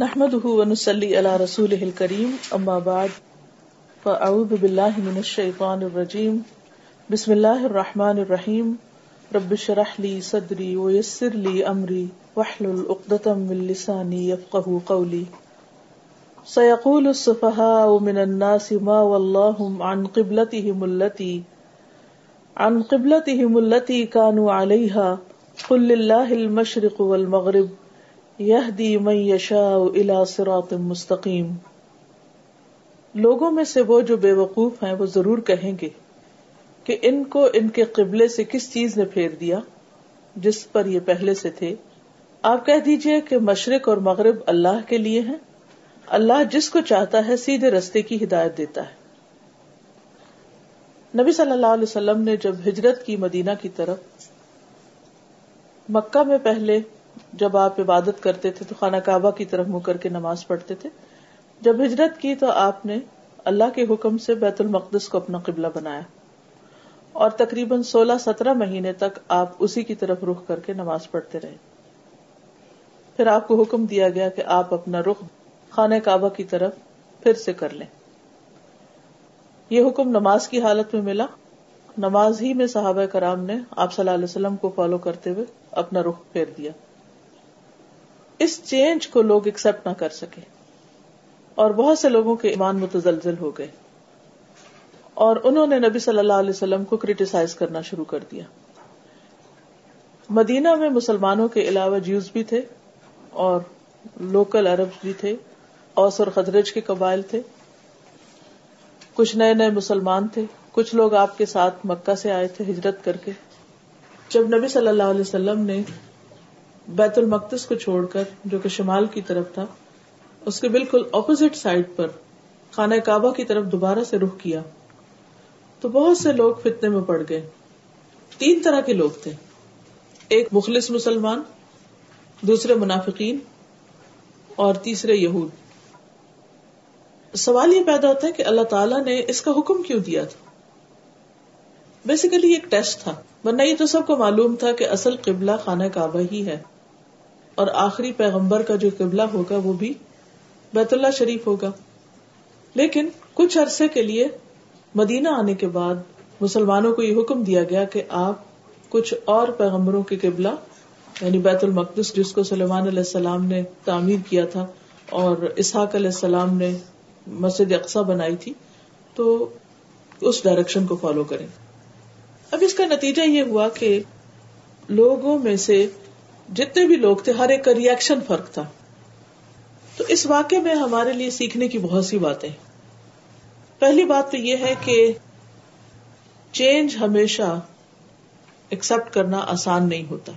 نحمده ونسلي على رسوله الكريم اما بعد فاعوذ بالله من الشيطان الرجيم. بسم الله الرحمن الرحيم. رب اشرح لي صدري ويسر لي امري واحلل عقدة من لساني يفقهوا قولي. سيقول السفهاء من الناس ما واللهم عن قبلتهم التي، عن قبلتهم التي كانوا عليها. قل لله المشرق والمغرب یہدی من یشاء الى صراط مستقیم۔ لوگوں میں سے وہ جو بے وقوف ہیں، وہ ضرور کہیں گے کہ ان کو ان کے قبلے سے کس چیز نے پھیر دیا؟ جس پر یہ پہلے سے تھے۔ آپ کہہ دیجیے کہ مشرق اور مغرب اللہ کے لیے ہیں۔ اللہ جس کو چاہتا ہے، سیدھے رستے کی ہدایت دیتا ہے۔ نبی صلی اللہ علیہ وسلم نے جب ہجرت کی مدینہ کی طرف مکہ میں پہلے جب آپ عبادت کرتے تھے تو خانہ کعبہ کی طرف منہ کر کے نماز پڑھتے تھے۔ جب ہجرت کی تو آپ نے اللہ کے حکم سے بیت المقدس کو اپنا قبلہ بنایا۔ اور تقریباً سولہ سترہ مہینے تک آپ اسی کی طرف رخ کر کے نماز پڑھتے رہے۔ پھر آپ کو حکم دیا گیا کہ آپ اپنا رخ خانہ کعبہ کی طرف پھر سے کر لیں۔ یہ حکم نماز کی حالت میں ملا۔ نماز ہی میں صحابہ کرام نے آپ صلی اللہ علیہ وسلم کو فالو کرتے ہوئے اپنا رخ پھیر دیا۔ اس چینج کو لوگ ایکسپٹ نہ کر سکے۔ اور بہت سے لوگوں کے ایمان متزلزل ہو گئے۔ اور انہوں نے نبی صلی اللہ علیہ وسلم کو کریٹیسائز کرنا شروع کر دیا۔ مدینہ میں مسلمانوں کے علاوہ جیوز بھی تھے اور لوکل عرب بھی تھے۔ اوس اور خدرج کے قبائل تھے۔ کچھ نئے نئے مسلمان تھے۔ کچھ لوگ آپ کے ساتھ مکہ سے آئے تھے ہجرت کر کے۔ جب نبی صلی اللہ علیہ وسلم نے بیت المقدس کو چھوڑ کر جو کہ شمال کی طرف تھا، اس کے بالکل اپوزٹ سائڈ پر خانہ کعبہ کی طرف دوبارہ سے رخ کیا۔ تو بہت سے لوگ فتنے میں پڑ گئے۔ تین طرح کے لوگ تھے۔ ایک مخلص مسلمان، دوسرے منافقین اور تیسرے یہود۔ سوال یہ پیدا ہوتا ہے کہ اللہ تعالیٰ نے اس کا حکم کیوں دیا تھا؟ بیسیکلی ایک ٹیسٹ تھا۔ ورنہ یہ تو سب کو معلوم تھا کہ اصل قبلہ خانہ کعبہ ہی ہے۔ اور آخری پیغمبر کا جو قبلہ ہوگا وہ بھی بیت اللہ شریف ہوگا۔ لیکن کچھ عرصے کے لیے مدینہ آنے کے بعد مسلمانوں کو یہ حکم دیا گیا کہ آپ کچھ اور پیغمبروں کے قبلہ یعنی بیت المقدس جس کو سلیمان علیہ السلام نے تعمیر کیا تھا اور اسحاق علیہ السلام نے مسجد اقسا بنائی تھی، تو اس ڈائریکشن کو فالو کریں۔ اب اس کا نتیجہ یہ ہوا کہ لوگوں میں سے جتنے بھی لوگ تھے، ہر ایک کا ریئیکشن فرق تھا۔ تو اس واقعے میں ہمارے لیے سیکھنے کی بہت سی باتیں۔ پہلی بات تو یہ ہے کہ چینج ہمیشہ ایکسپٹ کرنا آسان نہیں ہوتا۔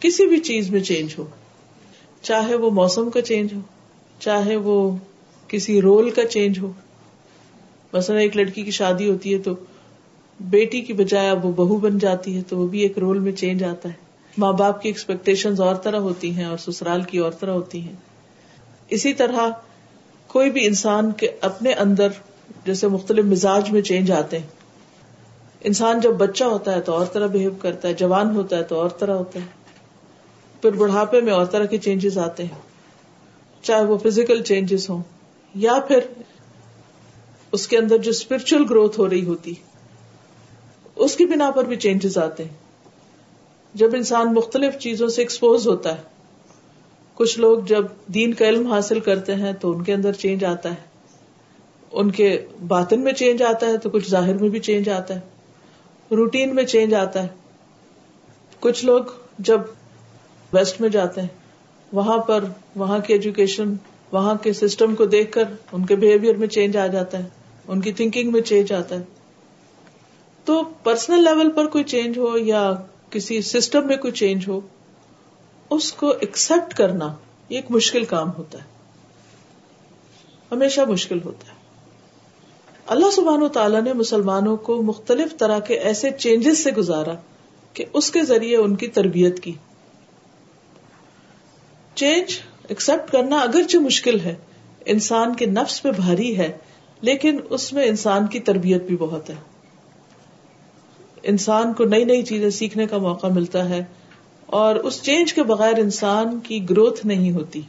کسی بھی چیز میں چینج ہو۔ چاہے وہ موسم کا چینج ہو، چاہے وہ کسی رول کا چینج ہو۔ مثلا ایک لڑکی کی شادی ہوتی ہے تو بیٹی کی بجائے اب وہ بہو بن جاتی ہے تو وہ بھی ایک رول میں چینج آتا ہے۔ ماں باپ کی ایکسپیکٹیشن اور طرح ہوتی ہیں اور سسرال کی اور طرح ہوتی ہیں۔ اسی طرح کوئی بھی انسان کے اپنے اندر جیسے مختلف مزاج میں چینج آتے ہیں۔ انسان جب بچہ ہوتا ہے تو اور طرح بہیو کرتا ہے، جوان ہوتا ہے تو اور طرح ہوتا ہے۔ پھر بڑھاپے میں اور طرح کے چینجز آتے ہیں۔ چاہے وہ فزیکل چینجز ہوں یا پھر اس کے اندر جو اسپرچل گروتھ ہو رہی ہوتی۔ اس کی بنا پر بھی چینجز آتے ہیں۔ جب انسان مختلف چیزوں سے ایکسپوز ہوتا ہے، کچھ لوگ جب دین کا علم حاصل کرتے ہیں تو ان کے اندر چینج آتا ہے۔ ان کے باطن میں چینج آتا ہے تو کچھ ظاہر میں بھی چینج آتا ہے۔ روٹین میں چینج آتا ہے۔ کچھ لوگ جب ویسٹ میں جاتے ہیں، وہاں پر وہاں کی ایجوکیشن وہاں کے سسٹم کو دیکھ کر ان کے بہیویئر میں چینج آ جاتا ہے۔ ان کی تھنکنگ میں چینج آتا ہے۔ تو پرسنل لیول پر کوئی چینج ہو یا کسی سسٹم میں کوئی چینج ہو، اس کو ایکسپٹ کرنا ایک مشکل کام ہوتا ہے۔ ہمیشہ مشکل ہوتا ہے۔ اللہ سبحان و تعالیٰ نے مسلمانوں کو مختلف طرح کے ایسے چینجز سے گزارا کہ اس کے ذریعے ان کی تربیت کی۔ چینج ایکسپٹ کرنا اگرچہ مشکل ہے، انسان کے نفس پہ بھاری ہے، لیکن اس میں انسان کی تربیت بھی بہت ہے۔ انسان کو نئی نئی چیزیں سیکھنے کا موقع ملتا ہے اور اس چینج کے بغیر انسان کی گروتھ نہیں ہوتی۔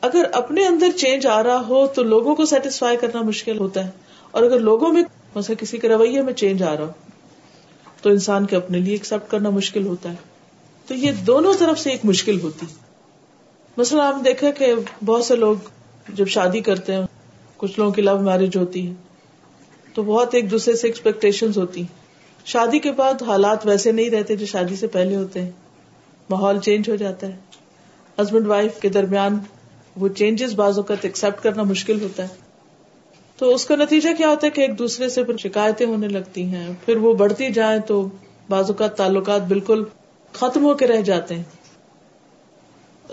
اگر اپنے اندر چینج آ رہا ہو تو لوگوں کو سیٹسفائی کرنا مشکل ہوتا ہے اور اگر لوگوں میں مثلا کسی کے رویے میں چینج آ رہا ہو تو انسان کے اپنے لیے ایکسپٹ کرنا مشکل ہوتا ہے۔ تو یہ دونوں طرف سے ایک مشکل ہوتی۔ مثلا آپ دیکھا کہ بہت سے لوگ جب شادی کرتے ہیں، کچھ لوگوں کی لو میرج ہوتی ہے۔ تو بہت ایک دوسرے سے ایکسپیکٹیشن ہوتی۔ شادی کے بعد حالات ویسے نہیں رہتے جو شادی سے پہلے ہوتے۔ ہیں ماحول چینج ہو جاتا ہے۔ ہسبینڈ وائف کے درمیان وہ چینجز بعض اوقات ایکسپٹ کرنا مشکل ہوتا ہے۔ تو اس کا نتیجہ کیا ہوتا ہے کہ ایک دوسرے سے پھر شکایتیں ہونے لگتی ہیں۔ پھر وہ بڑھتی جائیں تو بعض اوقات تعلقات بالکل ختم ہو کے رہ جاتے ہیں۔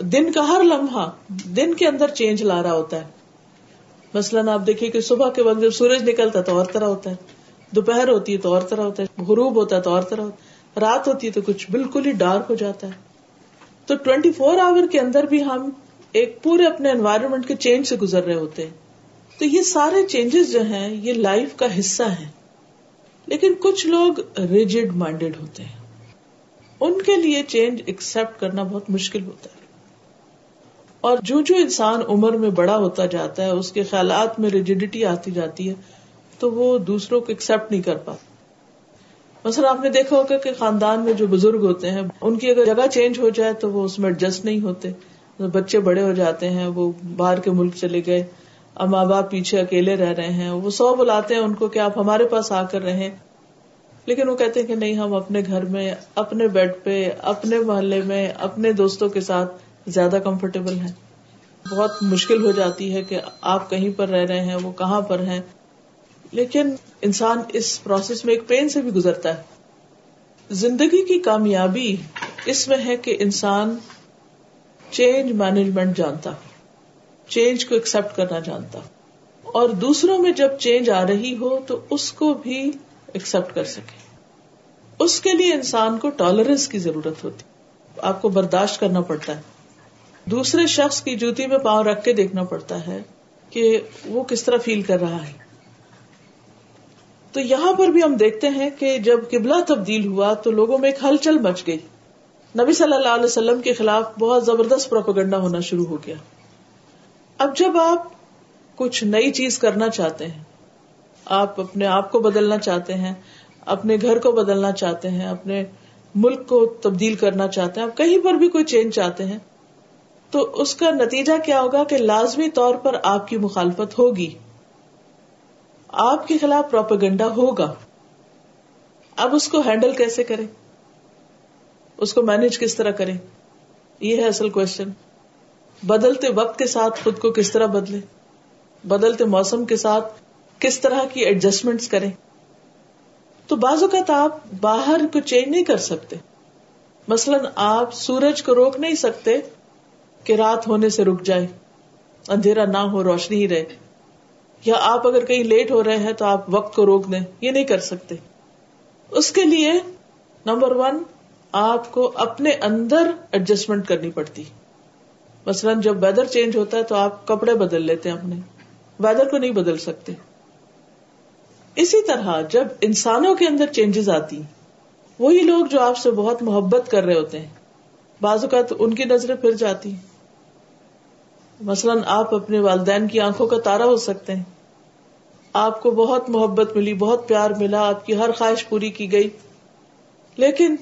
دن کا ہر لمحہ دن کے اندر چینج لا رہا ہوتا ہے۔ مثلاً آپ دیکھیے کہ صبح کے وقت جب سورج نکلتا ہے تو اور طرح ہوتا ہے۔ دوپہر ہوتی ہے تو اور طرح ہوتا ہے۔ غروب ہوتا ہے تو اور طرح ہوتا ہے۔ رات ہوتی ہے تو کچھ بالکل ہی ڈارک ہو جاتا ہے۔ تو ٹوینٹی فور آور کے اندر بھی ہم ایک پورے اپنے انوائرمنٹ کے چینج سے گزر رہے ہوتے ہیں۔ تو یہ سارے چینجز جو ہیں یہ لائف کا حصہ ہے لیکن کچھ لوگ ریجڈ مائنڈیڈ ہوتے ہیں۔ ان کے لیے چینج ایکسپٹ کرنا بہت مشکل ہوتا ہے۔ اور جو جو انسان عمر میں بڑا ہوتا جاتا ہے، اس کے خیالات میں ریجیڈیٹی آتی جاتی ہے، تو وہ دوسروں کو ایکسپٹ نہیں کر پاتا۔ مثلا آپ نے دیکھا ہوگا کہ خاندان میں جو بزرگ ہوتے ہیں، ان کی اگر جگہ چینج ہو جائے تو وہ اس میں ایڈجسٹ نہیں ہوتے۔ بچے بڑے ہو جاتے ہیں، وہ باہر کے ملک چلے گئے، اب ماں باپ پیچھے اکیلے رہ رہے ہیں، وہ سو بلاتے ہیں ان کو کہ آپ ہمارے پاس آ کر رہے لیکن وہ کہتے ہیں کہ نہیں، ہم اپنے گھر میں، اپنے بیڈ پہ، اپنے محلے میں، اپنے دوستوں کے ساتھ زیادہ کمفرٹیبل ہیں۔ بہت مشکل ہو جاتی ہے کہ آپ کہیں پر رہ رہے ہیں، وہ کہاں پر ہیں۔ لیکن انسان اس پروسیس میں ایک پین سے بھی گزرتا ہے۔ زندگی کی کامیابی اس میں ہے کہ انسان چینج مینجمنٹ جانتا چینج کو ایکسپٹ کرنا جانتا۔ اور دوسروں میں جب چینج آ رہی ہو تو اس کو بھی ایکسپٹ کر سکے۔ اس کے لیے انسان کو ٹالرنس کی ضرورت ہوتی۔ آپ کو برداشت کرنا پڑتا ہے۔ دوسرے شخص کی جوتی میں پاؤں رکھ کے دیکھنا پڑتا ہے کہ وہ کس طرح فیل کر رہا ہے۔ تو یہاں پر بھی ہم دیکھتے ہیں کہ جب قبلہ تبدیل ہوا تو لوگوں میں ایک ہلچل مچ گئی۔ نبی صلی اللہ علیہ وسلم کے خلاف بہت زبردست پروپگنڈا ہونا شروع ہو گیا۔ اب جب آپ کچھ نئی چیز کرنا چاہتے ہیں، آپ اپنے آپ کو بدلنا چاہتے ہیں، اپنے گھر کو بدلنا چاہتے ہیں، اپنے ملک کو تبدیل کرنا چاہتے ہیں، آپ کہیں پر بھی کوئی چینج چاہتے ہیں تو اس کا نتیجہ کیا ہوگا کہ لازمی طور پر آپ کی مخالفت ہوگی۔ آپ کے خلاف پروپیگنڈا ہوگا۔ اب اس کو ہینڈل کیسے کریں؟ اس کو مینج کس طرح کریں؟ یہ ہے اصل کوشچن بدلتے وقت کے ساتھ خود کو کس طرح بدلے بدلتے موسم کے ساتھ کس طرح کی ایڈجسٹمنٹ کریں؟ تو بعض اوقات آپ باہر کو چینج نہیں کر سکتے۔ مثلاً آپ سورج کو روک نہیں سکتے۔ کہ رات ہونے سے رک جائے، اندھیرا نہ ہو، روشنی ہی رہے۔ یا آپ اگر کہیں لیٹ ہو رہے ہیں تو آپ وقت کو روک دیں، یہ نہیں کر سکتے۔ اس کے لیے نمبر ون، آپ کو اپنے اندر ایڈجسٹمنٹ کرنی پڑتی۔ مثلاً جب ویدر چینج ہوتا ہے تو آپ کپڑے بدل لیتے ہیں اپنے۔ ویدر کو نہیں بدل سکتے۔ اسی طرح جب انسانوں کے اندر چینجز آتی، وہی لوگ جو آپ سے بہت محبت کر رہے ہوتے ہیں، بعض اوقات ان کی نظریں پھر جاتی۔ مثلاً آپ اپنے والدین کی آنکھوں کا تارا ہو سکتے ہیں۔ آپ کو بہت محبت ملی، بہت پیار ملا، آپ کی ہر خواہش پوری کی گئی۔ لیکن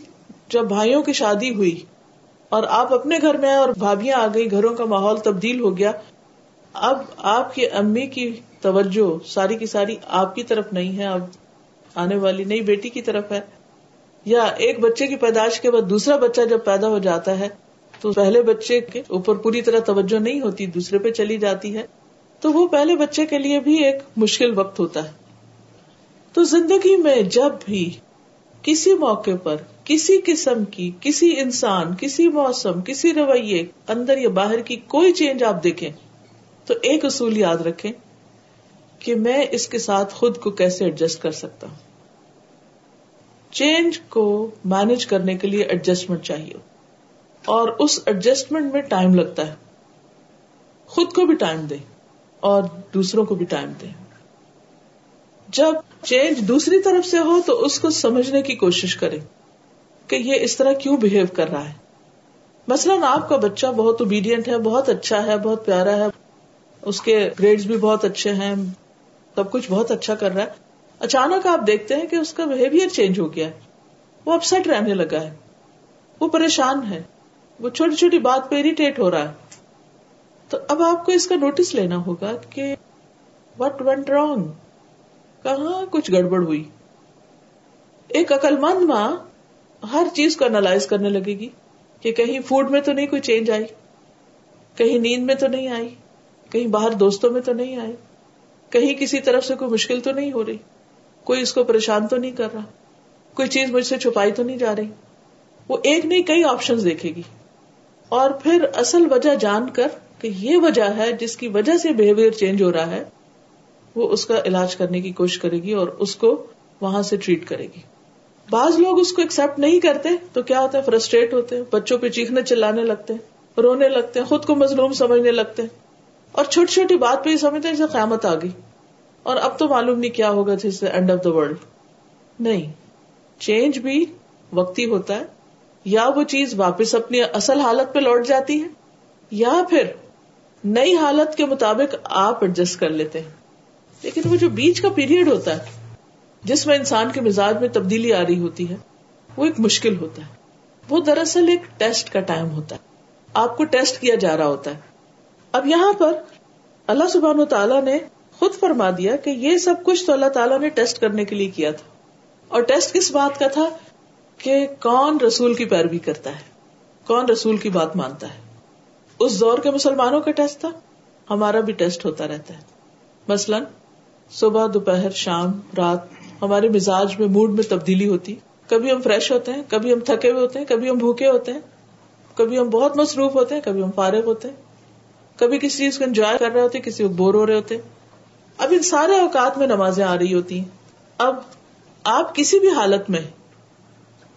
جب بھائیوں کی شادی ہوئی اور آپ اپنے گھر میں آئے اور بھابیاں آ گئی گھروں کا ماحول تبدیل ہو گیا، اب آپ کی امی کی توجہ ساری کی ساری آپ کی طرف نہیں ہے، اب آنے والی نئی بیٹی کی طرف ہے۔ یا ایک بچے کی پیدائش کے بعد دوسرا بچہ جب پیدا ہو جاتا ہے تو پہلے بچے کے اوپر پوری طرح توجہ نہیں ہوتی، دوسرے پہ چلی جاتی ہے، تو وہ پہلے بچے کے لیے بھی ایک مشکل وقت ہوتا ہے۔ تو زندگی میں جب بھی کسی موقع پر، کسی قسم کی، کسی انسان، کسی موسم، کسی رویے اندر یا باہر کی کوئی چینج آپ دیکھیں، تو ایک اصول یاد رکھیں کہ میں اس کے ساتھ خود کو کیسے ایڈجسٹ کر سکتا ہوں۔ چینج کو مینج کرنے کے لیے ایڈجسٹمنٹ چاہیے۔ اور اس ایڈجسٹمنٹ میں ٹائم لگتا ہے۔ خود کو بھی ٹائم دے اور دوسروں کو بھی ٹائم دے۔ جب چینج دوسری طرف سے ہو تو اس کو سمجھنے کی کوشش کرے کہ یہ اس طرح کیوں بہیو کر رہا ہے۔ مثلاً آپ کا بچہ بہت اوبیڈینٹ ہے، بہت اچھا ہے، بہت پیارا ہے، اس کے گریڈ بھی بہت اچھے ہیں، سب کچھ بہت اچھا کر رہا ہے۔ اچانک آپ دیکھتے ہیں کہ اس کا بہیویئر چینج ہو گیا ہے۔ وہ اپسٹ رہنے لگا ہے۔ وہ پریشان ہے۔ وہ چھوٹی چھوٹی بات پہ اریٹیٹ ہو رہا ہے۔ تو اب آپ کو اس کا نوٹس لینا ہوگا کہ وٹ وینٹ رانگ کہاں کچھ گڑبڑ ہوئی؟ ایک عقل مند ماں ہر چیز کو انالائز کرنے لگے گی کہ کہیں فوڈ میں تو نہیں کوئی چینج آئی، کہیں نیند میں تو نہیں آئی، کہیں باہر دوستوں میں تو نہیں آئی، کہیں کسی طرف سے کوئی مشکل تو نہیں ہو رہی، کوئی اس کو پریشان تو نہیں کر رہا، کوئی چیز مجھ سے چھپائی تو نہیں جا رہی۔ وہ ایک نہیں، کئی آپشن دیکھے گی۔ اور پھر اصل وجہ جان کر کہ یہ وجہ ہے جس کی وجہ سے بہیویئر چینج ہو رہا ہے، وہ اس کا علاج کرنے کی کوشش کرے گی اور اس کو وہاں سے ٹریٹ کرے گی۔ بعض لوگ اس کو ایکسپٹ نہیں کرتے تو کیا ہوتا ہے؟ فرسٹریٹ ہوتے ہیں، بچوں پہ چیخنے چلانے لگتے ہیں، رونے لگتے ہیں، خود کو مظلوم سمجھنے لگتے ہیں۔ اور چھوٹی چھوٹی بات پہ ہی سمجھتے ہیں جیسے قیامت آ گئی۔ اور اب تو معلوم نہیں کیا ہوگا جس سے اینڈ آف دا ورلڈ نہیں چینج بھی وقتی ہوتا ہے۔ یا وہ چیز واپس اپنی اصل حالت پہ لوٹ جاتی ہے، یا پھر نئی حالت کے مطابق آپ ایڈجسٹ کر لیتے ہیں۔ لیکن وہ جو بیچ کا پیریڈ ہوتا ہے، جس میں انسان کے مزاج میں تبدیلی آ رہی ہوتی ہے، وہ ایک مشکل ہوتا ہے۔ وہ دراصل ایک ٹیسٹ کا ٹائم ہوتا ہے۔ آپ کو ٹیسٹ کیا جا رہا ہوتا ہے۔ اب یہاں پر اللہ سبحان و تعالیٰ نے خود فرما دیا کہ یہ سب کچھ تو اللہ تعالیٰ نے ٹیسٹ کرنے کے لیے کیا تھا۔ اور ٹیسٹ کس بات کا تھا؟ کہ کون رسول کی پیروی کرتا ہے؟ کون رسول کی بات مانتا ہے؟ اس دور کے مسلمانوں کا ٹیسٹ تھا؟ ہمارا بھی ٹیسٹ ہوتا رہتا ہے۔ مثلاً، صبح، دوپہر، شام، رات، ہمارے مزاج میں موڈ میں تبدیلی ہوتی۔ کبھی ہم فریش ہوتے ہیں، کبھی ہم تھکے ہوئے ہوتے ہیں، کبھی ہم بھوکے ہوتے ہیں، کبھی ہم بہت مصروف ہوتے ہیں، کبھی ہم فارغ ہوتے ہیں۔ کبھی کسی چیز کو انجوائے کر رہے ہوتے، کسی کو بور ہو رہے ہوتے۔ اب ان سارے اوقات میں نمازیں آ رہی ہوتی۔ ہیں اب آپ کسی بھی حالت میں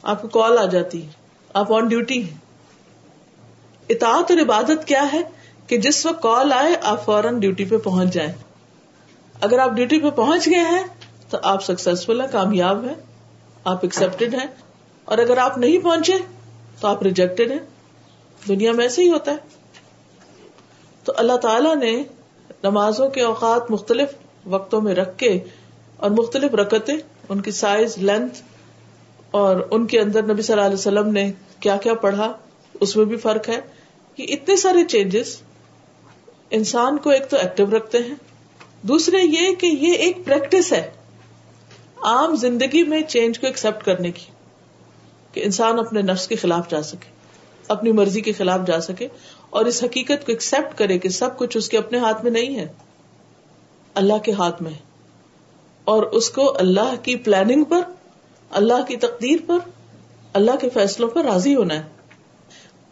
آپ کو کال آ جاتی ہے۔ آپ آن ڈیوٹی ہیں۔ اطاعت اور عبادت کیا ہے کہ جس وقت کال آئے، آپ فوراً ڈیوٹی پہ پہنچ جائیں۔ اگر آپ ڈیوٹی پہ پہنچ گئے ہیں، تو آپ سکسیسفل ہیں، کامیاب ہیں، آپ ایکسپٹیڈ ہیں۔ اور اگر آپ نہیں پہنچے، تو آپ ریجیکٹڈ ہیں۔ دنیا میں ایسے ہی ہوتا ہے۔ تو اللہ تعالی نے نمازوں کے اوقات مختلف وقتوں میں رکھ کے اور مختلف رکتے ان کی سائز لینتھ اور ان کے اندر نبی صلی اللہ علیہ وسلم نے کیا کیا پڑھا؟ اس میں بھی فرق ہے کہ اتنے سارے چینجز انسان کو ایک تو ایکٹیو رکھتے ہیں، دوسرے یہ کہ یہ ایک پریکٹس ہے عام زندگی میں چینج کو ایکسپٹ کرنے کی، کہ انسان اپنے نفس کے خلاف جا سکے، اپنی مرضی کے خلاف جا سکے، اور اس حقیقت کو ایکسپٹ کرے کہ سب کچھ اس کے اپنے ہاتھ میں نہیں ہے، اللہ کے ہاتھ میں اور اس کو اللہ کی پلاننگ پر اللہ کی تقدیر پر، اللہ کے فیصلوں پر راضی ہونا ہے۔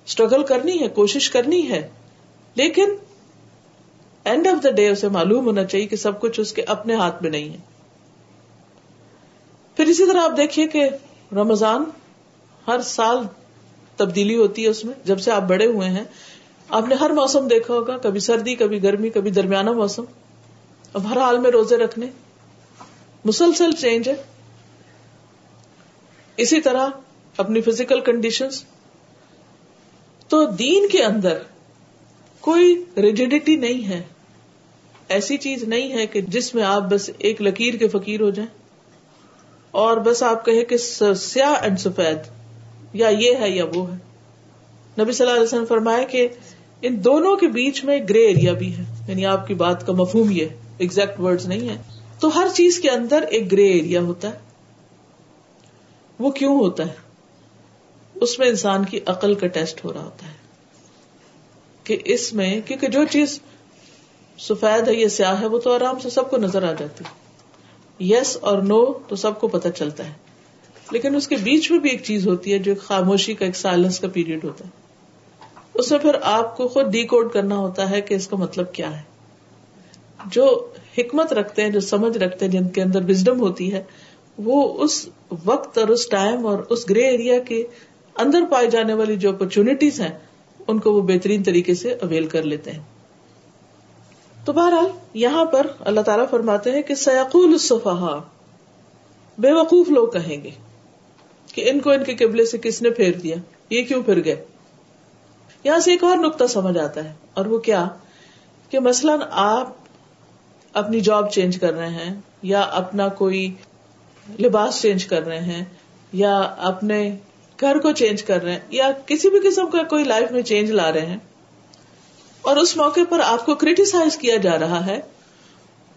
اسٹرگل کرنی ہے، کوشش کرنی ہے۔ لیکن اینڈ آف دا ڈے اسے معلوم ہونا چاہیے کہ سب کچھ اس کے اپنے ہاتھ میں نہیں ہے۔ پھر اسی طرح آپ دیکھیے کہ رمضان ہر سال تبدیلی ہوتی ہے اس میں۔ جب سے آپ بڑے ہوئے ہیں، آپ نے ہر موسم دیکھا ہوگا، کبھی سردی، کبھی گرمی، کبھی درمیانہ موسم۔ اب ہر حال میں روزے رکھنے، مسلسل چینج ہے۔ اسی طرح اپنی فزیکل کنڈیشن تو دین کے اندر کوئی ریجیڈیٹی نہیں ہے. ایسی چیز نہیں ہے کہ جس میں آپ بس ایک لکیر کے فقیر ہو جائیں اور بس آپ کہیں کہ سیاہ اینڈ سفید، یا یہ ہے یا وہ ہے۔ نبی صلی اللہ علیہ وسلم فرمایا کہ ان دونوں کے بیچ میں گرے ایریا بھی ہے۔ یعنی آپ کی بات کا مفہوم یہ ایگزیکٹ ورڈ نہیں ہے۔ تو ہر چیز کے اندر ایک گرے ایریا ہوتا ہے۔ وہ کیوں ہوتا ہے؟ اس میں انسان کی عقل کا ٹیسٹ ہو رہا ہوتا ہے کہ اس میں، کیونکہ جو چیز سفید ہے یا سیاہ ہے، وہ تو آرام سے سب کو نظر آ جاتی۔ یس اور نو تو سب کو پتہ چلتا ہے۔ لیکن اس کے بیچ میں بھی ایک چیز ہوتی ہے جو خاموشی کا، ایک سائلنس کا پیریڈ ہوتا ہے۔ اس میں پھر آپ کو خود ڈی کوڈ کرنا ہوتا ہے کہ اس کا مطلب کیا ہے۔ جو حکمت رکھتے ہیں، جو سمجھ رکھتے ہیں، جن کے اندر وزڈم ہوتی ہے وہ اس وقت اور اس ٹائم اور اس گرے ایریا کے اندر پائے جانے والی جو اپرچونٹیز ہیں، ان کو وہ بہترین طریقے سے اویل کر لیتے ہیں۔ تو بہرحال، یہاں پر اللہ تعالیٰ فرماتے ہیں کہ سیقول الصفحا بے وقوف لوگ کہیں گے کہ ان کو ان کے قبلے سے کس نے پھیر دیا؟ یہ کیوں پھر گئے؟ یہاں سے ایک اور نقطہ سمجھ آتا ہے، اور وہ کیا؟ کہ مثلاً آپ اپنی جاب چینج کر رہے ہیں یا اپنا کوئی لباس چینج کر رہے ہیں، یا اپنے گھر کو چینج کر رہے ہیں، یا کسی بھی قسم کا کوئی لائف میں چینج لا رہے ہیں۔ اور اس موقع پر آپ کو کریٹیسائز کیا جا رہا ہے۔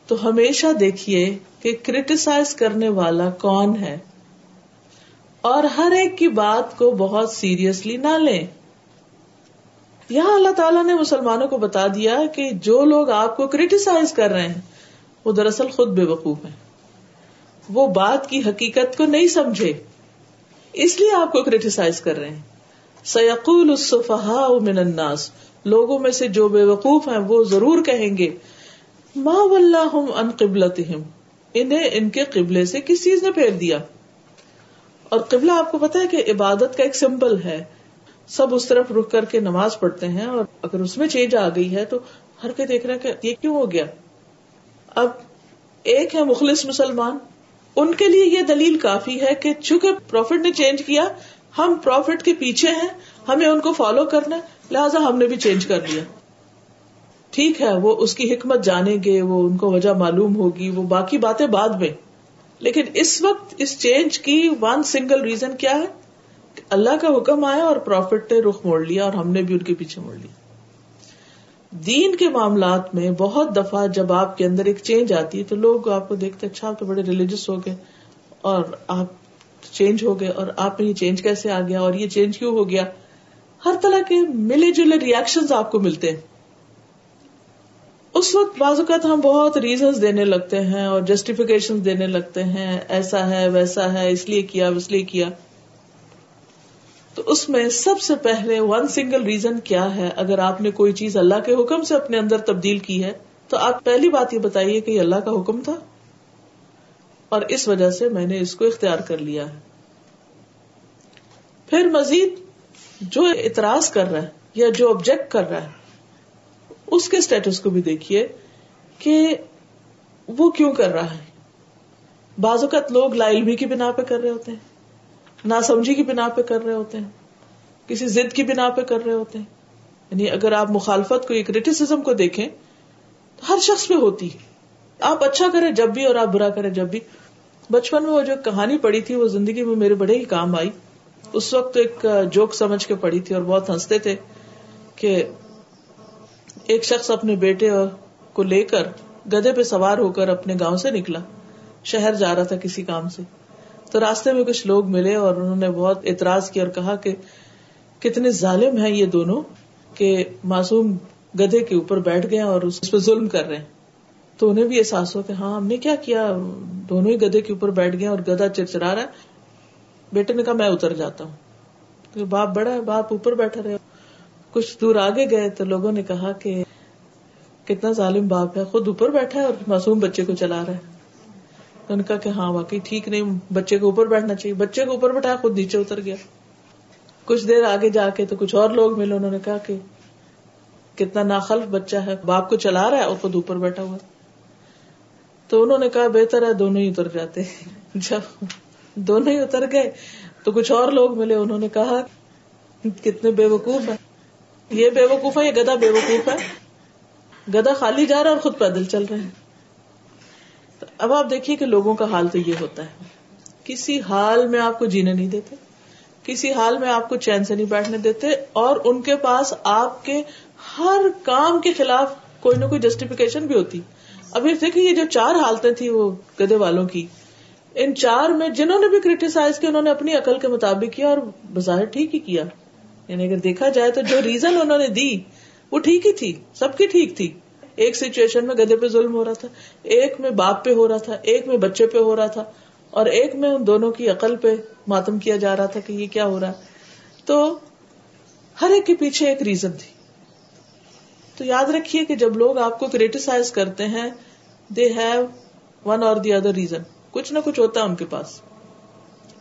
تو ہمیشہ دیکھیے کہ کریٹیسائز کرنے والا کون ہے۔ اور ہر ایک کی بات کو بہت سیریسلی نہ لیں۔ یہاں اللہ تعالیٰ نے مسلمانوں کو بتا دیا کہ جو لوگ آپ کو کریٹیسائز کر رہے ہیں، وہ دراصل خود بے وقوف ہیں۔ وہ بات کی حقیقت کو نہیں سمجھے۔ اس لیے آپ کو کریٹیسائز کر رہے ہیں۔ سیقول من الناس۔ لوگوں میں سے جو بے وقوف ہیں، وہ ضرور کہیں گے ماں ان قبلت انہیں ان کے قبلے سے کس چیز نے پھیر دیا؟ اور قبلہ آپ کو پتا ہے کہ عبادت کا ایک سمبل ہے۔ سب اس طرف رک کر کے نماز پڑھتے ہیں اور اگر اس میں چینج آ گئی ہے تو ہر کے دیکھ رہے کہ یہ کیوں ہو گیا؟ اب ایک ہے مخلص مسلمان۔ ان کے لیے یہ دلیل کافی ہے کہ چونکہ پروفٹ نے چینج کیا، ہم پروفٹ کے پیچھے ہیں، ہمیں ان کو فالو کرنا لہٰذا ہم نے بھی چینج کر دیا ٹھیک ہے، وہ اس کی حکمت جانیں گے، وہ ان کو وجہ معلوم ہوگی، وہ باقی باتیں بعد میں۔ لیکن اس وقت اس چینج کی ون سنگل ریزن کیا ہے؟ کہ اللہ کا حکم آیا اور پروفٹ نے رخ موڑ لیا اور ہم نے بھی ان کے پیچھے موڑ لیا۔ دین کے معاملات میں بہت دفعہ جب آپ کے اندر ایک چینج آتی ہے تو لوگ آپ کو دیکھتے اچھا آپ تو بڑے ریلیجس ہو گئے اور آپ چینج ہو گئے اور آپ میں یہ چینج کیسے آ گیا اور یہ چینج کیوں ہو گیا؟ ہر طرح کے ملے جلے ریئیکشن آپ کو ملتے ہیں۔ اس وقت بعض اوقات ہم بہت ریزنس دینے لگتے ہیں اور جسٹیفیکیشن دینے لگتے ہیں، ایسا ہے، ویسا ہے، اس لیے کیا، اس لیے کیا۔ تو اس میں سب سے پہلے ون سنگل ریزن کیا ہے؟ اگر آپ نے کوئی چیز اللہ کے حکم سے اپنے اندر تبدیل کی ہے، تو آپ پہلی بات یہ بتائیے کہ یہ اللہ کا حکم تھا؟ اور اس وجہ سے میں نے اس کو اختیار کر لیا ہے۔ پھر مزید جو اعتراض کر رہا ہے یا جو آبجیکٹ کر رہا ہے، اس کے اسٹیٹس کو بھی دیکھیے کہ وہ کیوں کر رہا ہے۔ بعض اوقات لوگ لا علمی کی بنا پہ کر رہے ہوتے ہیں۔ نہ سمجھی کی بنا پہ کر رہے ہوتے ہیں۔ کسی ضد کی بنا پہ کر رہے ہوتے ہیں۔ یعنی اگر آپ مخالفت کو کریٹیسم کو دیکھیں، تو ہر شخص پہ ہوتی آپ اچھا کریں جب بھی اور آپ برا کریں جب بھی۔ بچپن میں وہ جو کہانی پڑی تھی، وہ زندگی میں میرے بڑے ہی کام آئی۔ اس وقت ایک جوک سمجھ کے پڑی تھی اور بہت ہنستے تھے کہ ایک شخص اپنے بیٹے کو لے کر گدے پہ سوار ہو کر اپنے گاؤں سے نکلا۔ شہر جا رہا تھا کسی کام سے۔ تو راستے میں کچھ لوگ ملے اور انہوں نے بہت اعتراض کیا اور کہا کہ کتنے ظالم ہیں یہ دونوں کہ معصوم گدے کے اوپر بیٹھ گئے اور اس پہ ظلم کر رہے ہیں۔ تو انہیں بھی احساس ہو کہ ہاں ہم نے کیا کیا؟ دونوں ہی گدے کے اوپر بیٹھ گئے اور گدا چرچرا رہا ہے۔ بیٹے نے کہا، میں اتر جاتا ہوں۔ باپ بڑا ہے، باپ اوپر بیٹھا رہے۔ کچھ دور آگے گئے تو لوگوں نے کہا کہ کتنا ظالم باپ ہے، خود اوپر بیٹھا ہے اور معصوم بچے کو چلا رہا ہے۔ ان کا کہ ہاں واقعی ٹھیک نہیں، بچے کو اوپر بیٹھنا چاہیے۔ بچے کو اوپر بیٹھا خود نیچے اتر گیا۔ کچھ دیر آگے جا کے تو کچھ اور لوگ ملے، انہوں نے کہا کہ کتنا ناخلف بچہ ہے، باپ کو چلا رہا ہے اور خود اوپر بیٹھا ہوا تو انہوں نے کہا بہتر ہے دونوں ہی اتر جاتے۔ جب دونوں ہی اتر گئے تو کچھ اور لوگ ملے، انہوں نے کہا کتنے بے وقوف ہیں۔ یہ بے وقوف ہے یہ گدا بے وقوف ہے۔ گدا خالی جا رہا ہے اور خود پیدل چل رہے ہیں۔ اب آپ دیکھیے کہ لوگوں کا حال تو یہ ہوتا ہے۔ کسی حال میں آپ کو جینے نہیں دیتے، کسی حال میں آپ کو چین سے نہیں بیٹھنے دیتے، اور ان کے پاس آپ کے ہر کام کے خلاف کوئی نہ کوئی جسٹیفکیشن بھی ہوتی۔ ابھی دیکھیے، یہ جو چار حالتیں تھی وہ گدے والوں کی، ان چار میں جنہوں نے بھی کریٹیسائز کیا انہوں نے اپنی عقل کے مطابق کیا اور بظاہر ٹھیک ہی کیا۔ یعنی اگر دیکھا جائے تو جو ریزن انہوں نے دی، وہ ٹھیک ہی تھی، سب کی ٹھیک تھی۔ ایک سچویشن میں گدے پہ ظلم ہو رہا تھا، ایک میں باپ پہ ہو رہا تھا، ایک میں بچے پہ ہو رہا تھا، اور ایک میں ان دونوں کی عقل پہ ماتم کیا جا رہا تھا کہ یہ کیا ہو رہا ہے۔ تو ہر ایک کے پیچھے ایک ریزن تھی۔ تو یاد رکھیے کہ جب لوگ آپ کو کریٹیسائز کرتے ہیں دے ہیو ون اور دی ادر ریزن کچھ نہ کچھ ہوتا ہے ان کے پاس۔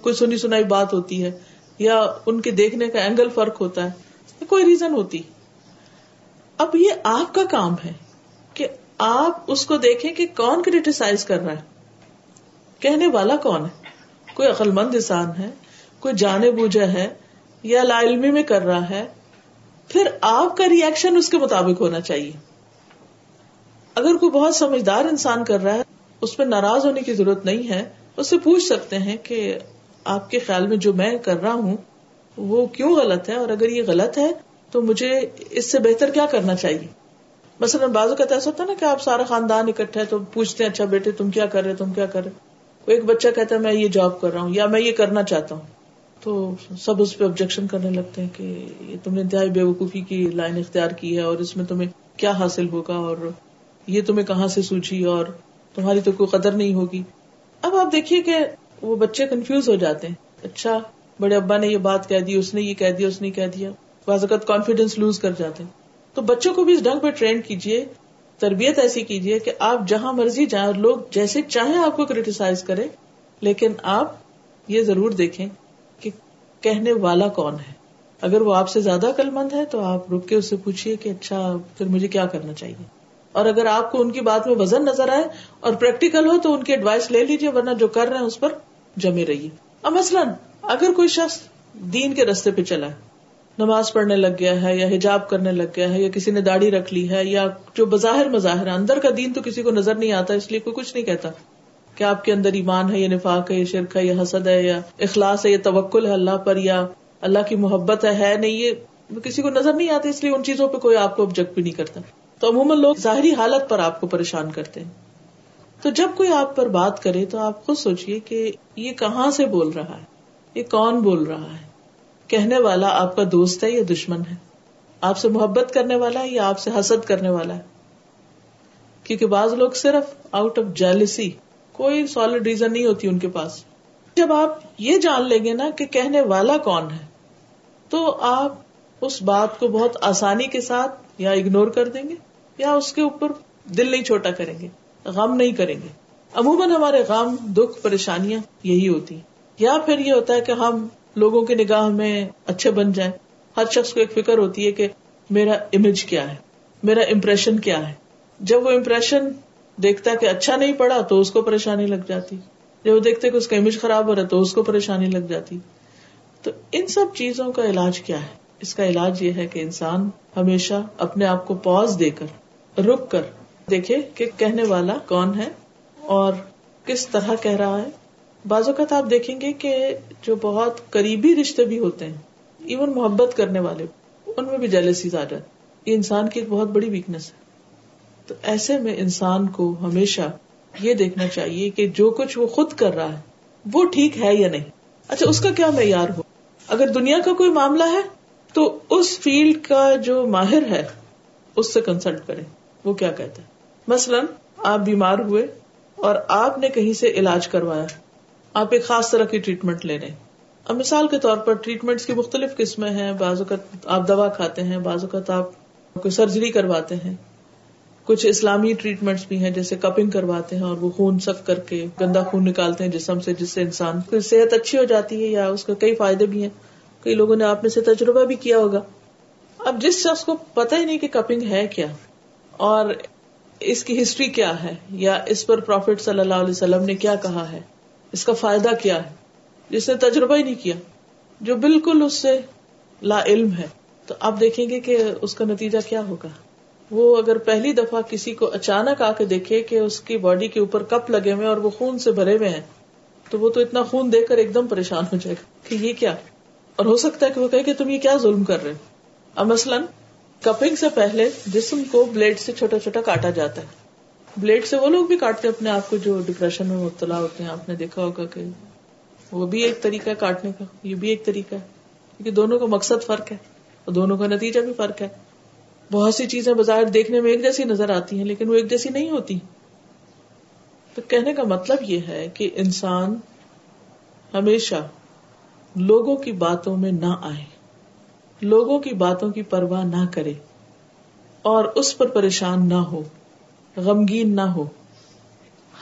کوئی سنی سنائی بات ہوتی ہے، یا ان کے دیکھنے کا اینگل فرق ہوتا ہے، کوئی ریزن ہوتی۔ اب یہ آپ کا کام ہے۔ آپ اس کو دیکھیں کہ کون کریٹیسائز کر رہا ہے؟ کہنے والا کون ہے؟ کوئی عقل مند انسان ہے، کوئی جانے بوجھا ہے یا لا علمی میں کر رہا ہے، پھر آپ کا ریئیکشن اس کے مطابق ہونا چاہیے۔ اگر کوئی بہت سمجھدار انسان کر رہا ہے، اس پہ ناراض ہونے کی ضرورت نہیں ہے، اس سے پوچھ سکتے ہیں کہ آپ کے خیال میں جو میں کر رہا ہوں، وہ کیوں غلط ہے؟ اور اگر یہ غلط ہے، تو مجھے اس سے بہتر کیا کرنا چاہیے؟ مثلاً بازو کا ایسا ہوتا ہے نا کہ آپ سارا خاندان اکٹھا ہے تو پوچھتے ہیں اچھا بیٹے، تم کیا کر رہے تم کیا کر رہے ایک بچہ کہتا ہے، میں یہ جاب کر رہا ہوں یا میں یہ کرنا چاہتا ہوں۔ تو سب اس پہ آبجیکشن کرنے لگتے ہیں کہ یہ تم نے انتہائی بے وقوفی کی لائن اختیار کی ہے اور اس میں تمہیں کیا حاصل ہوگا اور یہ تمہیں کہاں سے سوچی اور تمہاری تو کوئی قدر نہیں ہوگی۔ اب آپ دیکھیے کہ وہ بچے کنفیوز ہو جاتے ہیں۔ اچھا بڑے ابا نے یہ بات کہہ دی، اس نے یہ کہہ دیا، اس نے کہہ دیا۔ بعض اوقات کانفیڈینس لوز کر جاتے ہیں۔ تو بچوں کو بھی اس ڈھنگ پہ ٹرین کیجیے، تربیت ایسی کیجیے کہ آپ جہاں مرضی جائیں اور لوگ جیسے چاہیں آپ کو کریٹیسائز کرے لیکن آپ یہ ضرور دیکھیں کہ کہنے والا کون ہے۔ اگر وہ آپ سے زیادہ کل مند ہے تو آپ رک کے اس سے پوچھیے کہ اچھا پھر مجھے کیا کرنا چاہیے؟ اور اگر آپ کو ان کی بات میں وزن نظر آئے اور پریکٹیکل ہو تو ان کی ایڈوائس لے لیجیے ورنہ جو کر رہے ہیں اس پر جمے رہیے۔ اب مثلاً اگر کوئی شخص دین کے رستے پہ چلا ہے نماز پڑھنے لگ گیا ہے یا حجاب کرنے لگ گیا ہے یا کسی نے داڑھی رکھ لی ہے یا جو بظاہر مظاہر اندر کا دین تو کسی کو نظر نہیں آتا، اس لیے کوئی کچھ نہیں کہتا کہ آپ کے اندر ایمان ہے یا نفاق ہے یا شرک ہے یا حسد ہے یا اخلاص ہے یا توکل ہے اللہ پر یا اللہ کی محبت ہے ہے نہیں، یہ کسی کو نظر نہیں آتا، اس لیے ان چیزوں پہ کوئی آپ کو آبجیکٹ بھی نہیں کرتا۔ تو عموماً لوگ ظاہری حالت پر آپ کو پریشان کرتے ہیں۔ تو جب کوئی آپ پر بات کرے تو آپ خود سوچیے کہ یہ کہاں سے بول رہا ہے؟ یہ کون بول رہا ہے؟ کہنے والا آپ کا دوست ہے یا دشمن ہے؟ آپ سے محبت کرنے والا ہے یا آپ سے حسد کرنے والا ہے؟ کیونکہ بعض لوگ صرف آؤٹ آف جیلسی کوئی سالڈ ریزن نہیں ہوتی ان کے پاس۔ جب آپ یہ جان لیں گے نا کہ کہنے والا کون ہے، تو آپ اس بات کو بہت آسانی کے ساتھ یا اگنور کر دیں گے یا اس کے اوپر دل نہیں چھوٹا کریں گے، غم نہیں کریں گے۔ عموماً ہمارے غم، دکھ، پریشانیاں یہی ہوتی یا پھر یہ ہوتا ہے کہ ہم لوگوں کی نگاہ میں اچھے بن جائیں۔ ہر شخص کو ایک فکر ہوتی ہے کہ میرا امیج کیا ہے؟ میرا امپریشن کیا ہے؟ جب وہ امپریشن دیکھتا ہے کہ اچھا نہیں پڑا تو اس کو پریشانی لگ جاتی۔ جب وہ دیکھتے کہ اس کا امیج خراب ہو رہا ہے تو اس کو پریشانی لگ جاتی۔ تو ان سب چیزوں کا علاج کیا ہے؟ اس کا علاج یہ ہے کہ انسان ہمیشہ اپنے آپ کو پوز دے کر، رک کر دیکھے کہ کہنے والا کون ہے اور کس طرح کہہ رہا ہے۔ بعض اوقات آپ دیکھیں گے کہ جو بہت قریبی رشتے بھی ہوتے ہیں ایون محبت کرنے والے، ان میں بھی جیلسیز آ جاتی یہ انسان کی ایک بہت بڑی ویکنیس ہے۔ تو ایسے میں انسان کو ہمیشہ یہ دیکھنا چاہیے کہ جو کچھ وہ خود کر رہا ہے، وہ ٹھیک ہے یا نہیں۔ اچھا اس کا کیا معیار ہو؟ اگر دنیا کا کوئی معاملہ ہے، تو اس فیلڈ کا جو ماہر ہے، اس سے کنسلٹ کرے وہ کیا کہتے مثلاً آپ بیمار ہوئے اور آپ نے کہیں سے علاج کروایا۔ آپ ایک خاص طرح کی ٹریٹمنٹ لے رہے اب مثال کے طور پر ٹریٹمنٹ کی مختلف قسمیں ہیں۔ بعض اوقات آپ دوا کھاتے ہیں، بعض اوقات آپ کوئی سرجری کرواتے ہیں۔ کچھ اسلامی ٹریٹمنٹس بھی ہیں جیسے کپنگ کرواتے ہیں اور وہ خون سخت کر کے گندا خون نکالتے ہیں جسم سے، جس سے انسان کی صحت اچھی ہو جاتی ہے یا اس کا کئی فائدے بھی ہیں۔ کئی لوگوں نے آپ میں سے تجربہ بھی کیا ہوگا۔ اب جس شخص کو پتہ ہی نہیں کہ کپنگ ہے کیا اور اس کی ہسٹری کیا ہے یا اس پر پروفیٹ صلی اللہ علیہ وسلم نے کیا کہا ہے۔ اس کا فائدہ کیا ہے؟ جس نے تجربہ ہی نہیں کیا۔ جو بالکل اس سے لا علم ہے۔ تو آپ دیکھیں گے کہ اس کا نتیجہ کیا ہوگا۔ وہ اگر پہلی دفعہ کسی کو اچانک آ کے دیکھے کہ اس کی باڈی کے اوپر کپ لگے ہوئے اور وہ خون سے بھرے ہوئے ہیں، تو وہ تو اتنا خون دیکھ کر ایک دم پریشان ہو جائے گا کہ یہ کیا؟ اور ہو سکتا ہے کہ وہ کہے کہ تم یہ کیا ظلم کر رہے اب مثلاً کپنگ سے پہلے جسم کو بلیڈ سے چھوٹا چھوٹا کاٹا جاتا ہے۔ بلیڈ سے وہ لوگ بھی کاٹتے اپنے آپ کو جو ڈپریشن میں مبتلا ہوتے ہیں۔ آپ نے دیکھا ہوگا کہ وہ بھی ایک طریقہ ہے کاٹنے کا، یہ بھی ایک طریقہ ہے۔ کیونکہ دونوں کا مقصد فرق ہے اور دونوں کا نتیجہ بھی فرق ہے۔ بہت سی چیزیں بظاہر دیکھنے میں ایک جیسی نظر آتی ہیں، لیکن وہ ایک جیسی نہیں ہوتی۔ تو کہنے کا مطلب یہ ہے کہ انسان ہمیشہ لوگوں کی باتوں میں نہ آئے، لوگوں کی باتوں کی پرواہ نہ کرے اور اس پر پریشان نہ ہو۔ غمگین نہ ہو۔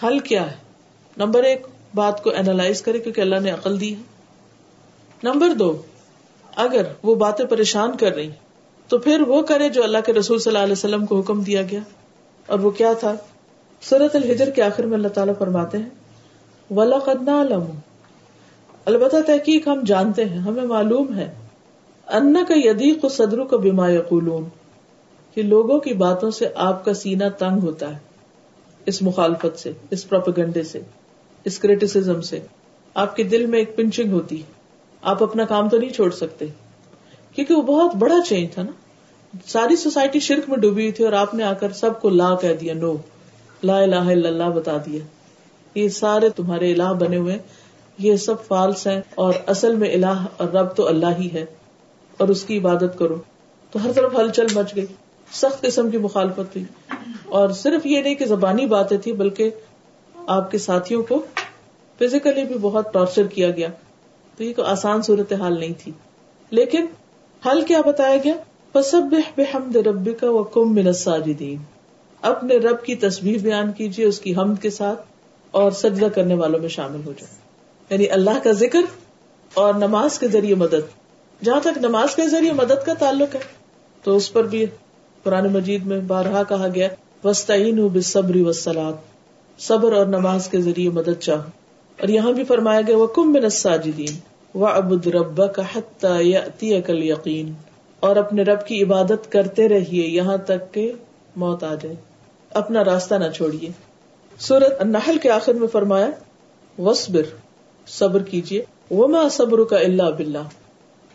حل کیا ہے؟ نمبر ایک، بات کو اینالائز کرے کیونکہ اللہ نے عقل دی ہے۔ نمبر دو، اگر وہ باتیں پریشان کر رہی، تو پھر وہ کرے جو اللہ کے رسول صلی اللہ علیہ وسلم کو حکم دیا گیا۔ اور وہ کیا تھا؟ سورت الحجر کے آخر میں اللہ تعالیٰ فرماتے ہیں ولا قدنا البتہ تحقیق ہم جانتے ہیں، ہمیں معلوم ہے انا کا یدیق صدرو کا بیما یقولون کہ لوگوں کی باتوں سے آپ کا سینہ تنگ ہوتا ہے، اس مخالفت سے، اس پروپیگنڈے سے، اس کریٹیسم سے۔ آپ کے دل میں ایک پنچنگ ہوتی ہے۔ آپ اپنا کام تو نہیں چھوڑ سکتے۔ کیونکہ وہ بہت بڑا چینج تھا نا۔ ساری سوسائٹی شرک میں ڈوبی ہوئی تھی اور آپ نے آ کر سب کو لا کہہ دیا، نو، لا الہ الا اللہ بتا دیا۔ یہ سارے تمہارے الہ بنے ہوئے یہ سب فالس ہیں اور اصل میں الہ اور رب تو اللہ ہی ہے۔ اور اس کی عبادت کرو۔ تو ہر طرف ہلچل مچ گئی۔ سخت قسم کی مخالفت تھی۔ اور صرف یہ نہیں کہ زبانی باتیں تھی بلکہ آپ کے ساتھیوں کو فزیکلی بھی بہت ٹارچر کیا گیا۔ تو یہ کوئی آسان صورت حال نہیں تھی۔ لیکن حل کیا بتایا گیا؟ سب بحمد ربی کا وکم من الساجدین اپنے رب کی تصویر بیان کیجیے اس کی حمد کے ساتھ، اور سجدہ کرنے والوں میں شامل ہو جائے۔ یعنی اللہ کا ذکر اور نماز کے ذریعے مدد۔ جہاں تک نماز کے ذریعے مدد کا تعلق ہے، تو اس پر بھی قرآن مجید میں بارہا کہا گیا وسطین بصبری وسلات صبر اور نماز کے ذریعے مدد چاہو۔ اور یہاں بھی فرمایا گیا وہ کم الساجدین و ابد رب کا حتی یقین اور اپنے رب کی عبادت کرتے رہیے یہاں تک کہ موت آ جائے۔ اپنا راستہ نہ چھوڑیے۔ سورت النحل کے آخر میں فرمایا وصبر صبر کیجیے۔ وما صبر کا اللہ بلّہ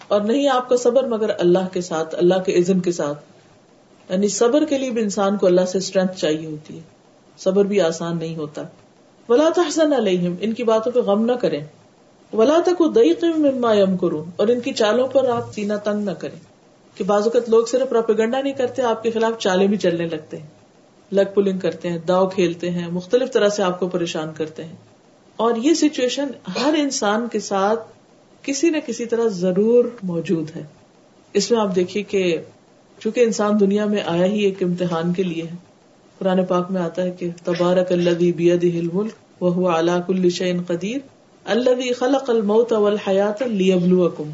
اور نہیں، آپ کا صبر مگر اللہ کے ساتھ، اللہ کے عزن کے ساتھ۔ یعنی صبر کے لیے بھی انسان کو اللہ سے اسٹرینتھ چاہیے ہوتی ہے۔ صبر بھی آسان نہیں ہوتا۔ ولا تحسن علیہم ان کی باتوں پہ غم نہ کریں۔ ولا تک مما یم کروں اور ان کی چالوں پر آپ سینا تنگ نہ کریں۔ کہ بعض اوقات لوگ صرف پروپیگنڈا نہیں کرتے، آپ کے خلاف چالیں بھی چلنے لگتے ہیں۔ لگ پلنگ کرتے ہیں، داؤ کھیلتے ہیں، مختلف طرح سے آپ کو پریشان کرتے ہیں۔ اور یہ سچویشن ہر انسان کے ساتھ کسی نہ کسی طرح ضرور موجود ہے۔ اس میں آپ دیکھیے کہ چونکہ انسان دنیا میں آیا ہی ایک امتحان کے لیے ہے۔ قرآن پاک میں آتا ہے کہ تبارک اللہ بید ملک وہ علاق الشین قدیر اللہ خلق الموت والحیات لیبلوکم۔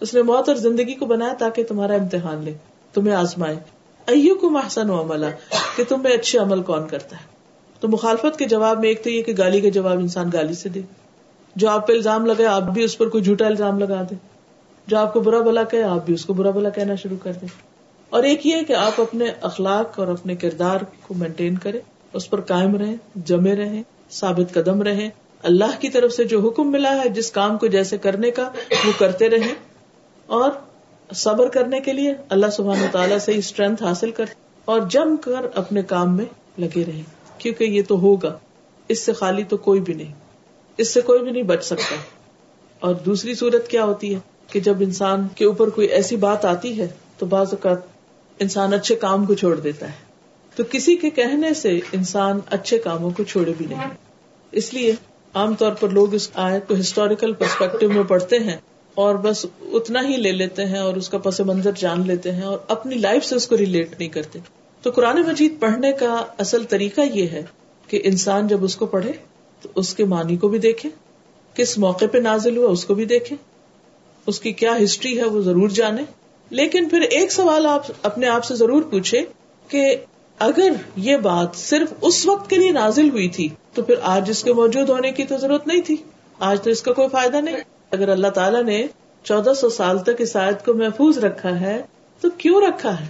اس نے موت اور زندگی کو بنایا تاکہ تمہارا امتحان لے، تمہیں آزمائے۔ ایو کو محسن و عملہ کہ تم میں اچھے عمل کون کرتا ہے؟ تو مخالفت کے جواب میں ایک تو یہ کہ گالی کا جواب انسان گالی سے دے۔ جو آپ پہ الزام لگے آپ بھی اس پر کوئی جھوٹا الزام لگا دیں جو آپ کو برا بلا کہ آپ بھی اس کو برا بلا کہنا شروع کر دیں اور ایک یہ کہ آپ اپنے اخلاق اور اپنے کردار کو مینٹین کریں، اس پر قائم رہیں، جمے رہیں، ثابت قدم رہیں۔ اللہ کی طرف سے جو حکم ملا ہے، جس کام کو جیسے کرنے کا، وہ کرتے رہیں۔ اور صبر کرنے کے لیے اللہ سبحان و تعالیٰ سے اسٹرینتھ حاصل کر اور جم کر اپنے کام میں لگے رہیں۔ کیونکہ یہ تو ہوگا، اس سے خالی تو کوئی بھی نہیں۔ اس سے کوئی بھی نہیں بچ سکتا۔ اور دوسری صورت کیا ہوتی ہے کہ جب انسان کے اوپر کوئی ایسی بات آتی ہے، تو بعض اوقات انسان اچھے کام کو چھوڑ دیتا ہے۔ تو کسی کے کہنے سے انسان اچھے کاموں کو چھوڑے بھی نہیں۔ اس لیے عام طور پر لوگ اس آیت کو ہسٹوریکل پرسپیکٹو میں پڑھتے ہیں اور بس اتنا ہی لے لیتے ہیں اور اس کا پس منظر جان لیتے ہیں اور اپنی لائف سے اس کو ریلیٹ نہیں کرتے۔ تو قرآن مجید پڑھنے کا اصل طریقہ یہ ہے کہ انسان جب اس کو پڑھے تو اس کے معنی کو بھی دیکھے، کس موقع پہ نازل ہوا اس کو بھی دیکھے، اس کی کیا ہسٹری ہے وہ ضرور جانے۔ لیکن پھر ایک سوال آپ اپنے آپ سے ضرور پوچھے کہ اگر یہ بات صرف اس وقت کے لیے نازل ہوئی تھی، تو پھر آج اس کے موجود ہونے کی تو ضرورت نہیں تھی۔ آج تو اس کا کوئی فائدہ نہیں۔ اگر اللہ تعالیٰ نے چودہ سو سال تک اس آیت کو محفوظ رکھا ہے، تو کیوں رکھا ہے؟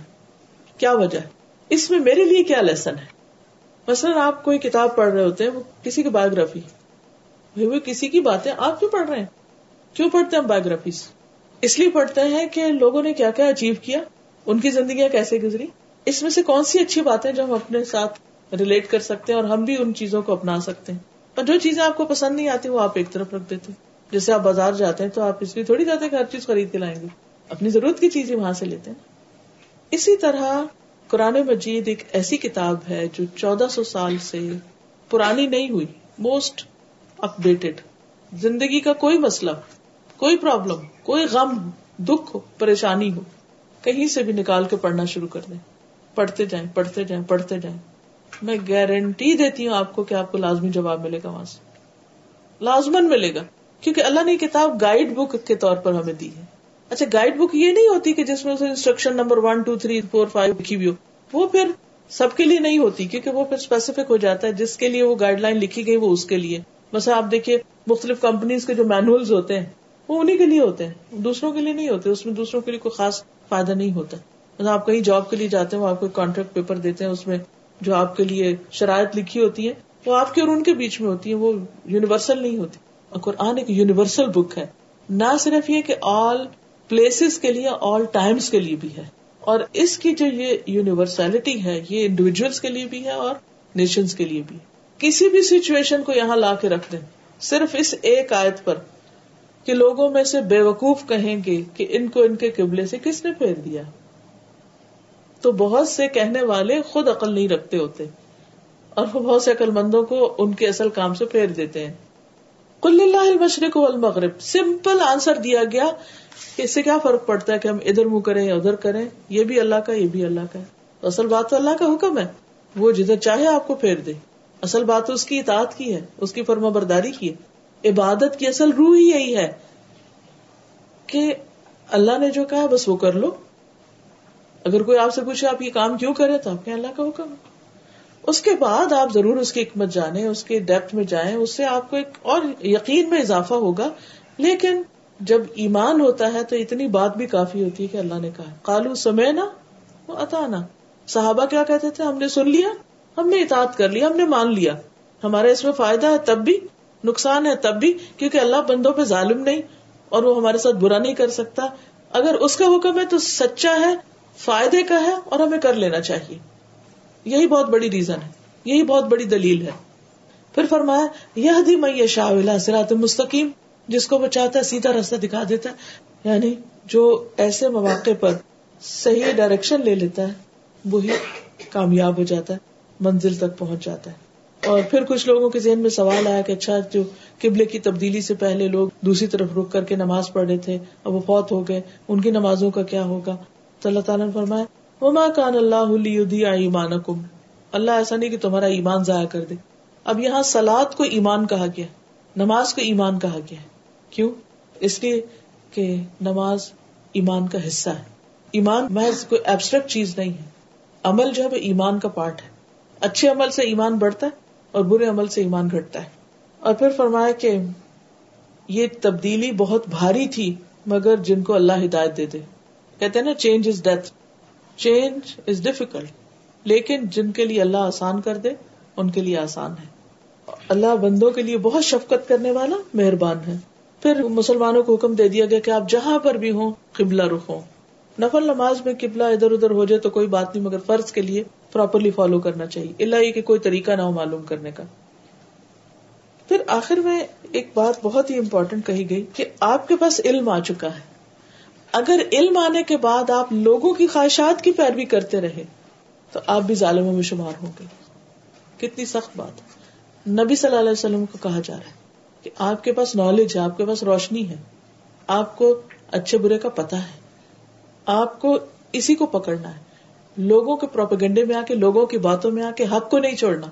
کیا وجہ اس میں میرے لیے کیا لیسن ہے؟ مثلاً آپ کوئی کتاب پڑھ رہے ہوتے ہیں، وہ کسی کی بایوگرافی وہ کسی کی باتیں آپ کیوں پڑھ رہے ہیں؟ کیوں پڑھتے ہیں بایوگرافی اس لیے پڑھتے ہیں کہ لوگوں نے کیا کیا اچیو کیا؟ ان کی زندگیاں کیسے گزری؟ اس میں سے کون سی اچھی باتیں جو ہم اپنے ساتھ ریلیٹ کر سکتے ہیں اور ہم بھی ان چیزوں کو اپنا سکتے ہیں؟ اور جو چیزیں آپ کو پسند نہیں آتی وہ آپ ایک طرف رکھ دیتے جیسے آپ بازار جاتے ہیں تو آپ اس لیے تھوڑی جاتے کہ ہر چیز خرید کے لائیں گے۔ اپنی ضرورت کی چیزیں وہاں سے لیتے ہیں۔ اسی طرح قرآن مجید ایک ایسی کتاب ہے جو چودہ سو سال سے پرانی نہیں ہوئی موسٹ اپ ڈیٹڈ زندگی کا کوئی مسئلہ کوئی پرابلم کوئی غم دکھ ہو، پریشانی ہو، کہیں سے بھی نکال کے پڑھنا شروع کر دیں۔ پڑھتے جائیں پڑھتے جائیں پڑھتے جائیں۔ میں گارنٹی دیتی ہوں آپ کو کہ آپ کو لازمی جواب ملے گا وہاں سے۔ لازمن ملے گا، کیونکہ اللہ نے کتاب گائیڈ بک کے طور پر ہمیں دی ہے۔ اچھا گائیڈ بک یہ نہیں ہوتی کہ جس میں instruction number one two three four five لکھی ہوئی ہو۔ وہ پھر سب کے لیے نہیں ہوتی، کیونکہ وہ پھر اسپیسیفک ہو جاتا ہے۔ جس کے لیے وہ گائیڈ لائن لکھی گئی وہ اس کے لیے۔ بس آپ دیکھیے، مختلف کمپنیز کے جو مینوئل ہوتے ہیں وہ انہیں کے لیے ہوتے ہیں۔ دوسروں کے لیے نہیں ہوتے۔ اس میں دوسروں کے لیے کوئی خاص فائدہ نہیں ہوتا۔ آپ کہیں جاب کے لیے جاتے ہیں، وہ آپ کو کانٹریکٹ پیپر دیتے ہیں، اس میں جو آپ کے لیے شرائط لکھی ہوتی ہے وہ آپ کے اور ان کے بیچ میں ہوتی ہے وہ یونیورسل نہیں ہوتی۔ اور قرآن ایک یونیورسل بک ہے۔ نہ صرف یہ کہ آل پلیسز کے لیے آل ٹائمس کے لیے بھی ہے۔ اور اس کی جو یہ یونیورسلٹی ہے، یہ انڈیویجلس کے لیے بھی ہے اور نیشنز کے لیے بھی کسی بھی سچویشن کو یہاں لا کے رکھ دیں۔ صرف اس ایک آیت پر کہ لوگوں میں سے بے وقوف کہیں گے کہ ان کو ان کے قبلے سے کس نے پھیر دیا؟ تو بہت سے کہنے والے خود عقل نہیں رکھتے ہوتے اور وہ بہت سے عقل مندوں کو ان کے اصل کام سے پھیر دیتے ہیں۔ کل اللہ المشرق والمغرب۔ سمپل آنسر دیا گیا۔ کہ اس سے کیا فرق پڑتا ہے کہ ہم ادھر منہ کریں یا ادھر کریں؟ یہ بھی اللہ کا، یہ بھی اللہ کا۔ ہے اصل بات تو اللہ کا حکم ہے۔ وہ جدھر چاہے آپ کو پھیر دے۔ اصل بات تو اس کی اطاعت کی ہے، اس کی فرما برداری کی ہے۔ عبادت کی اصل روح ہی یہی ہے کہ اللہ نے جو کہا بس وہ کر لو۔ اگر کوئی آپ سے پوچھے آپ یہ کام کیوں کرے تو آپ کے اللہ کا حکم۔ اس کے بعد آپ ضرور اس کی حکمت جانے اس کے ڈیپتھ میں جائیں، اس سے آپ کو ایک اور یقین میں اضافہ ہوگا۔ لیکن جب ایمان ہوتا ہے تو اتنی بات بھی کافی ہوتی ہے کہ اللہ نے کہا کالو سمے نا وہ اتانا صحابہ کیا کہتے تھے؟ ہم نے سن لیا، ہم نے اطاعت کر لیا، ہم نے مان لیا۔ ہمارا اس میں فائدہ ہے تب بھی۔ نقصان ہے تب بھی کیونکہ اللہ بندوں پہ ظالم نہیں اور وہ ہمارے ساتھ برا نہیں کر سکتا۔ اگر اس کا حکم ہے تو سچا ہے، فائدے کا ہے اور ہمیں کر لینا چاہیے۔ یہی بہت بڑی ریزن ہے، یہی بہت بڑی دلیل ہے۔ پھر فرمایا یہ دی میں شاہ سرات مستقیم، جس کو وہ چاہتا ہے سیدھا راستہ دکھا دیتا ہے۔ یعنی جو ایسے مواقع پر صحیح ڈائریکشن لے لیتا ہے، وہی کامیاب ہو جاتا ہے، منزل تک پہنچ جاتا ہے۔ اور پھر کچھ لوگوں کے ذہن میں سوال آیا کہ اچھا جو قبلے کی تبدیلی سے پہلے لوگ دوسری طرف رک کر کے نماز پڑھ رہے تھے، اب وہ فوت ہو گئے، ان کی نمازوں کا کیا ہوگا؟ تو اللہ تعالیٰ نے فرمایا، وما کان اللہ ایمان کم اللہ ایسا نہیں کہ تمہارا ایمان ضائع کر دے۔ اب یہاں سلاد کو ایمان کہا گیا نماز کو ایمان کہا گیا کیوں؟ اس لیے کہ نماز ایمان کا حصہ ہے۔ ایمان محض کوئی ایبسٹریکٹ چیز نہیں ہے۔ عمل جو ہے وہ ایمان کا پارٹ ہے۔ اچھے عمل سے ایمان بڑھتا ہے اور برے عمل سے ایمان گھٹتا ہے۔ اور پھر فرمایا کہ یہ تبدیلی بہت بھاری تھی، مگر جن کو اللہ ہدایت دے دے۔ کہتے ہیں نا change is death change is difficult لیکن جن کے لیے اللہ آسان کر دے، ان کے لیے آسان ہے۔ اللہ بندوں کے لیے بہت شفقت کرنے والا مہربان ہے۔ پھر مسلمانوں کو حکم دے دیا گیا کہ آپ جہاں پر بھی ہوں، قبلہ رخ ہوں نفل نماز میں قبلہ ادھر ادھر ہو جائے تو کوئی بات نہیں، مگر فرض کے لیے پراپرلی فالو کرنا چاہیے۔ اللہ یہ کہ کوئی طریقہ نہ ہو معلوم کرنے کا۔ پھر آخر میں ایک بات بہت ہی امپورٹینٹ کہی گئی کہ آپ کے پاس علم آ چکا ہے۔ اگر علم آنے کے بعد آپ لوگوں کی خواہشات کی پیروی کرتے رہے، تو آپ بھی ظالموں میں شمار ہوں گے۔ کتنی سخت بات۔ نبی صلی اللہ علیہ وسلم کو کہا جا رہا ہے کہ آپ کے پاس نالج ہے، آپ کے پاس روشنی ہے۔ آپ کو اچھے برے کا پتا ہے۔ آپ کو اسی کو پکڑنا ہے۔ لوگوں کے پروپیگنڈے میں آ کے، لوگوں کی باتوں میں آ کے حق کو نہیں چھوڑنا۔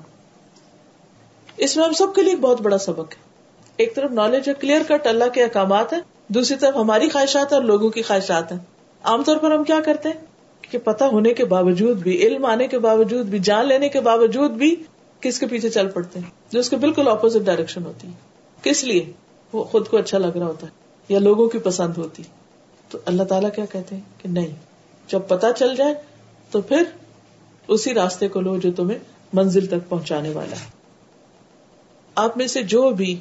اس میں ہم سب کے لیے ایک بہت بڑا سبق ہے۔ ایک طرف نالج ہے کلیئر کٹ اللہ کے احکامات ہیں، دوسری طرف ہماری خواہشات اور لوگوں کی خواہشات ہیں۔ عام طور پر ہم کیا کرتے ہیں؟ کہ پتا ہونے کے باوجود بھی، علم آنے کے باوجود بھی، جان لینے کے باوجود بھی کس کے پیچھے چل پڑتے ہیں، جو اس کے بالکل اپوزٹ ڈائریکشن ہوتی ہے۔ کس لیے؟ وہ خود کو اچھا لگ رہا ہوتا ہے یا لوگوں کی پسند ہوتی تو اللہ تعالیٰ کیا کہتے ہیں؟ کہ نہیں، جب پتا چل جائے تو پھر اسی راستے کو لو جو تمہیں منزل تک پہنچانے والا ہے۔ آپ میں سے جو بھی